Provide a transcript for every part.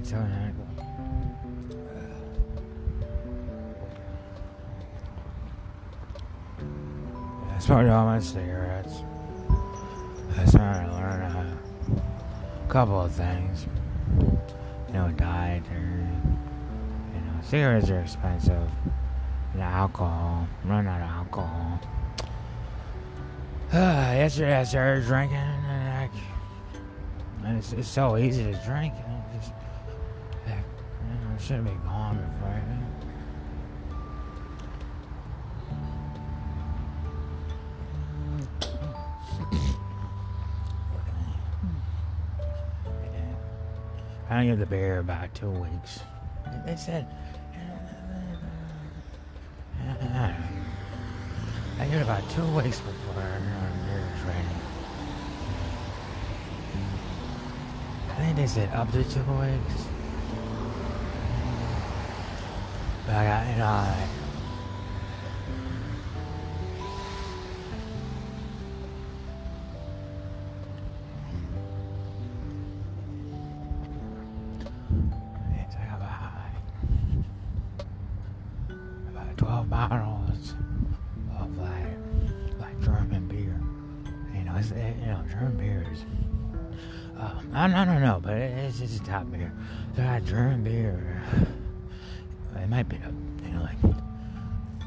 I smoked all my cigarettes. I started to learn a couple of things. You know, diet or you know, cigarettes are expensive. And alcohol, run out of alcohol. yesterday I started drinking, and, I, and it's, it's so easy to drink. Should be gone before. I, the bear about two weeks. They said. I give about two weeks before our beer is ready. I think they said up to two weeks. Is, uh, I, I don't know, but it, it's just a top beer. That German beer, might be, you know, like,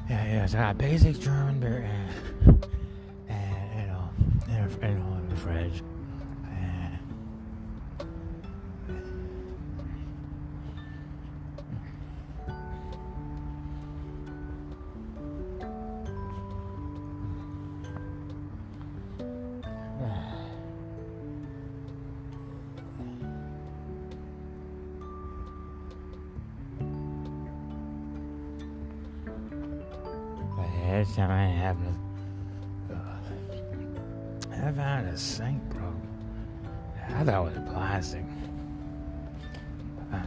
yeah, yeah, so I got basic German beer and, and you know, in, a, you know, in the fridge. I thought it was plastic. Uh,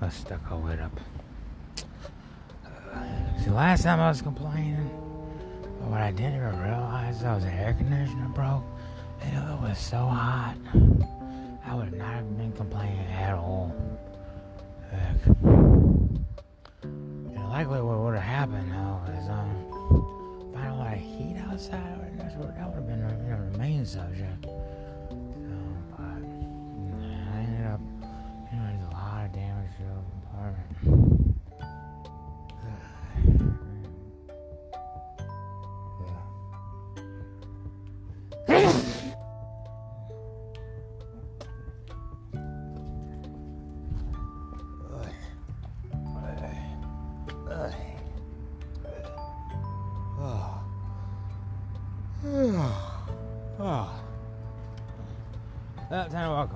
I stuck all it up. Uh, see, last time I was complaining, but what I didn't even realize that was the air conditioner broke. And it was so hot. I would not have been complaining at all. Heck. Know, likely what would have happened though is um find a lot of heat outside. that would have been you know, the main subject. Well, time to walk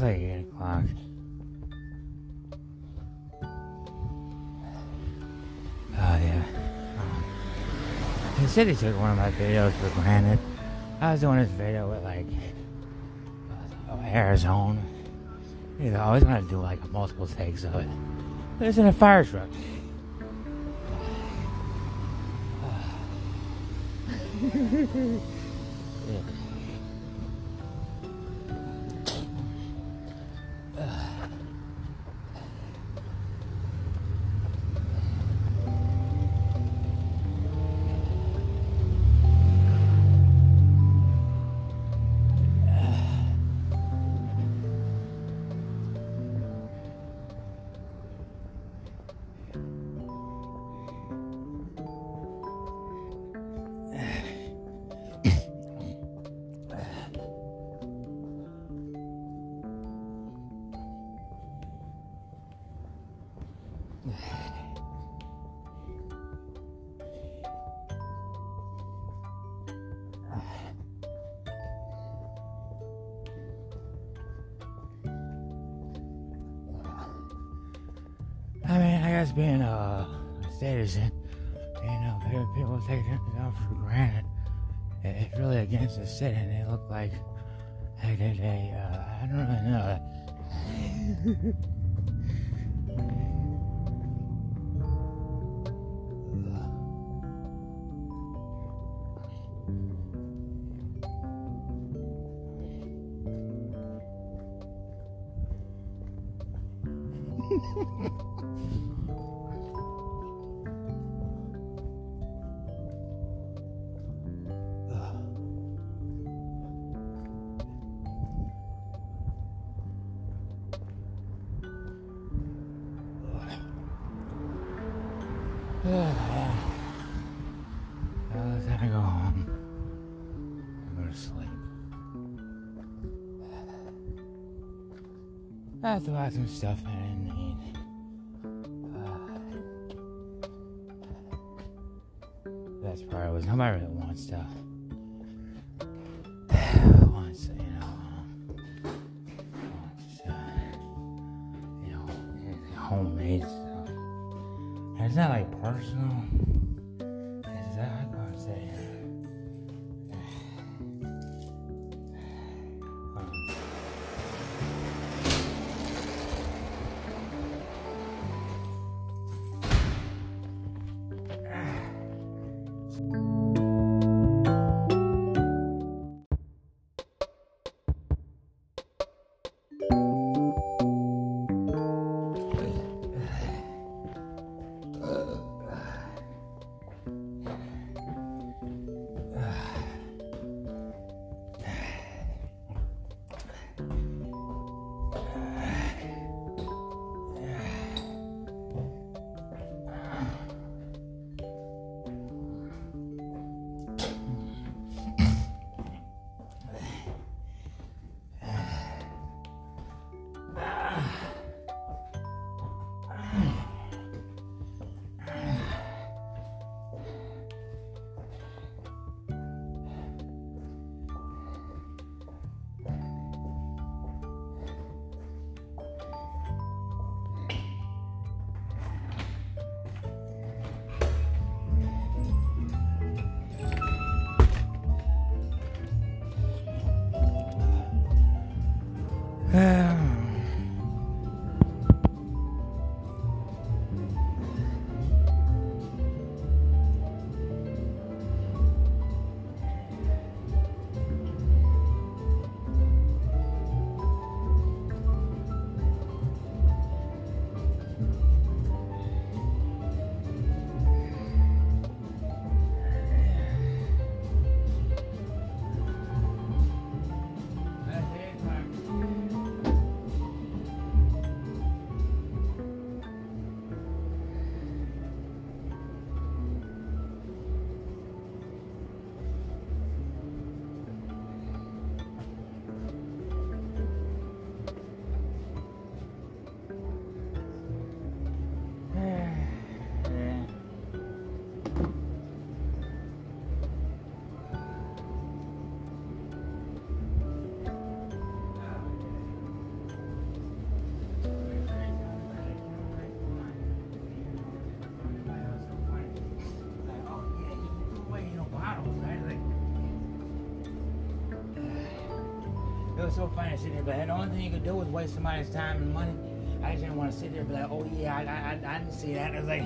home. like 8 o'clock. Oh, yeah. Um, he said took one of my videos for granted. I was doing this video with like uh, Arizona. You know, I always want to do like multiple takes of it. But it's in a fire truck. yeah. Mean, I guess a citizen, you know, people take themselves for granted. It's really against the city, and they look like, like they uh, I don't really know. I have to buy some stuff I didn't need. Uh, that's of it. Nobody really wants stuff. wants, you know, wants, you know, homemade stuff. It's not like personal. So funny sitting there, but the only thing you could do was waste somebody's time and money. I just didn't want to sit there and be like, oh yeah, I, I, I, I didn't see that. I was like,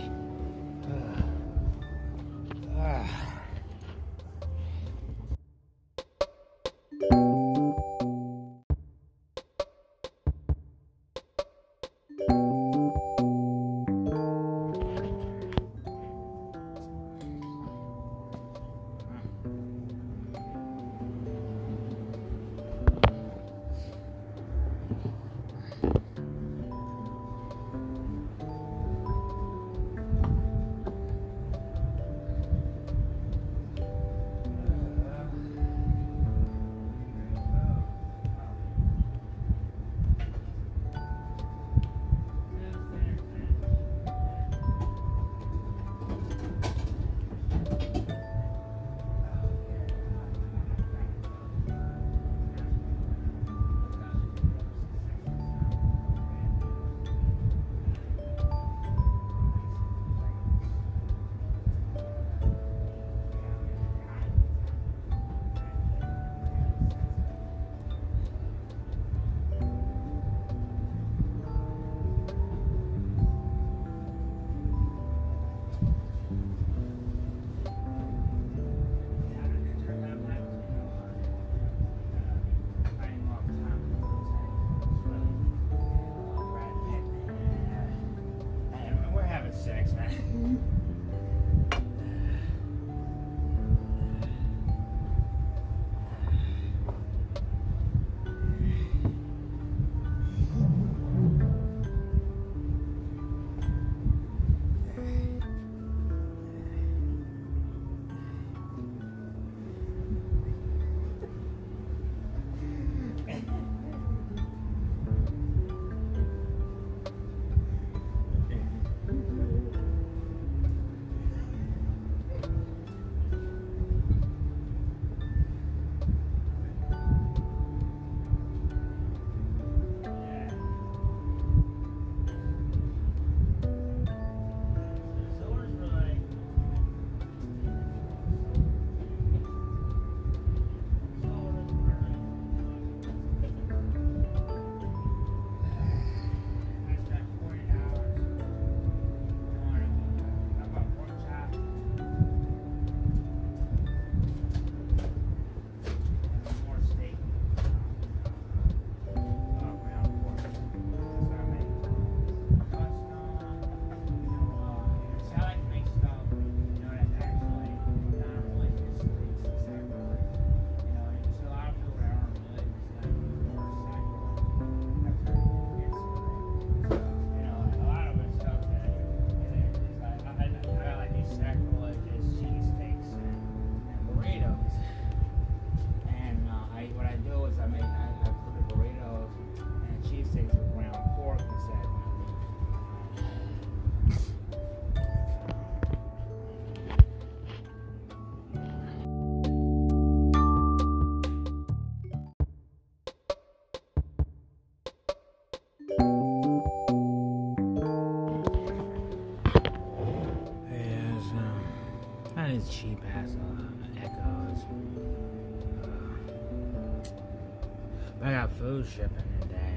got shipping today.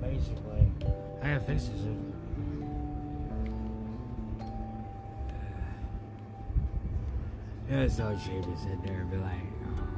Basically, I gotta fix this. It was so cheap to sit there and be like, um,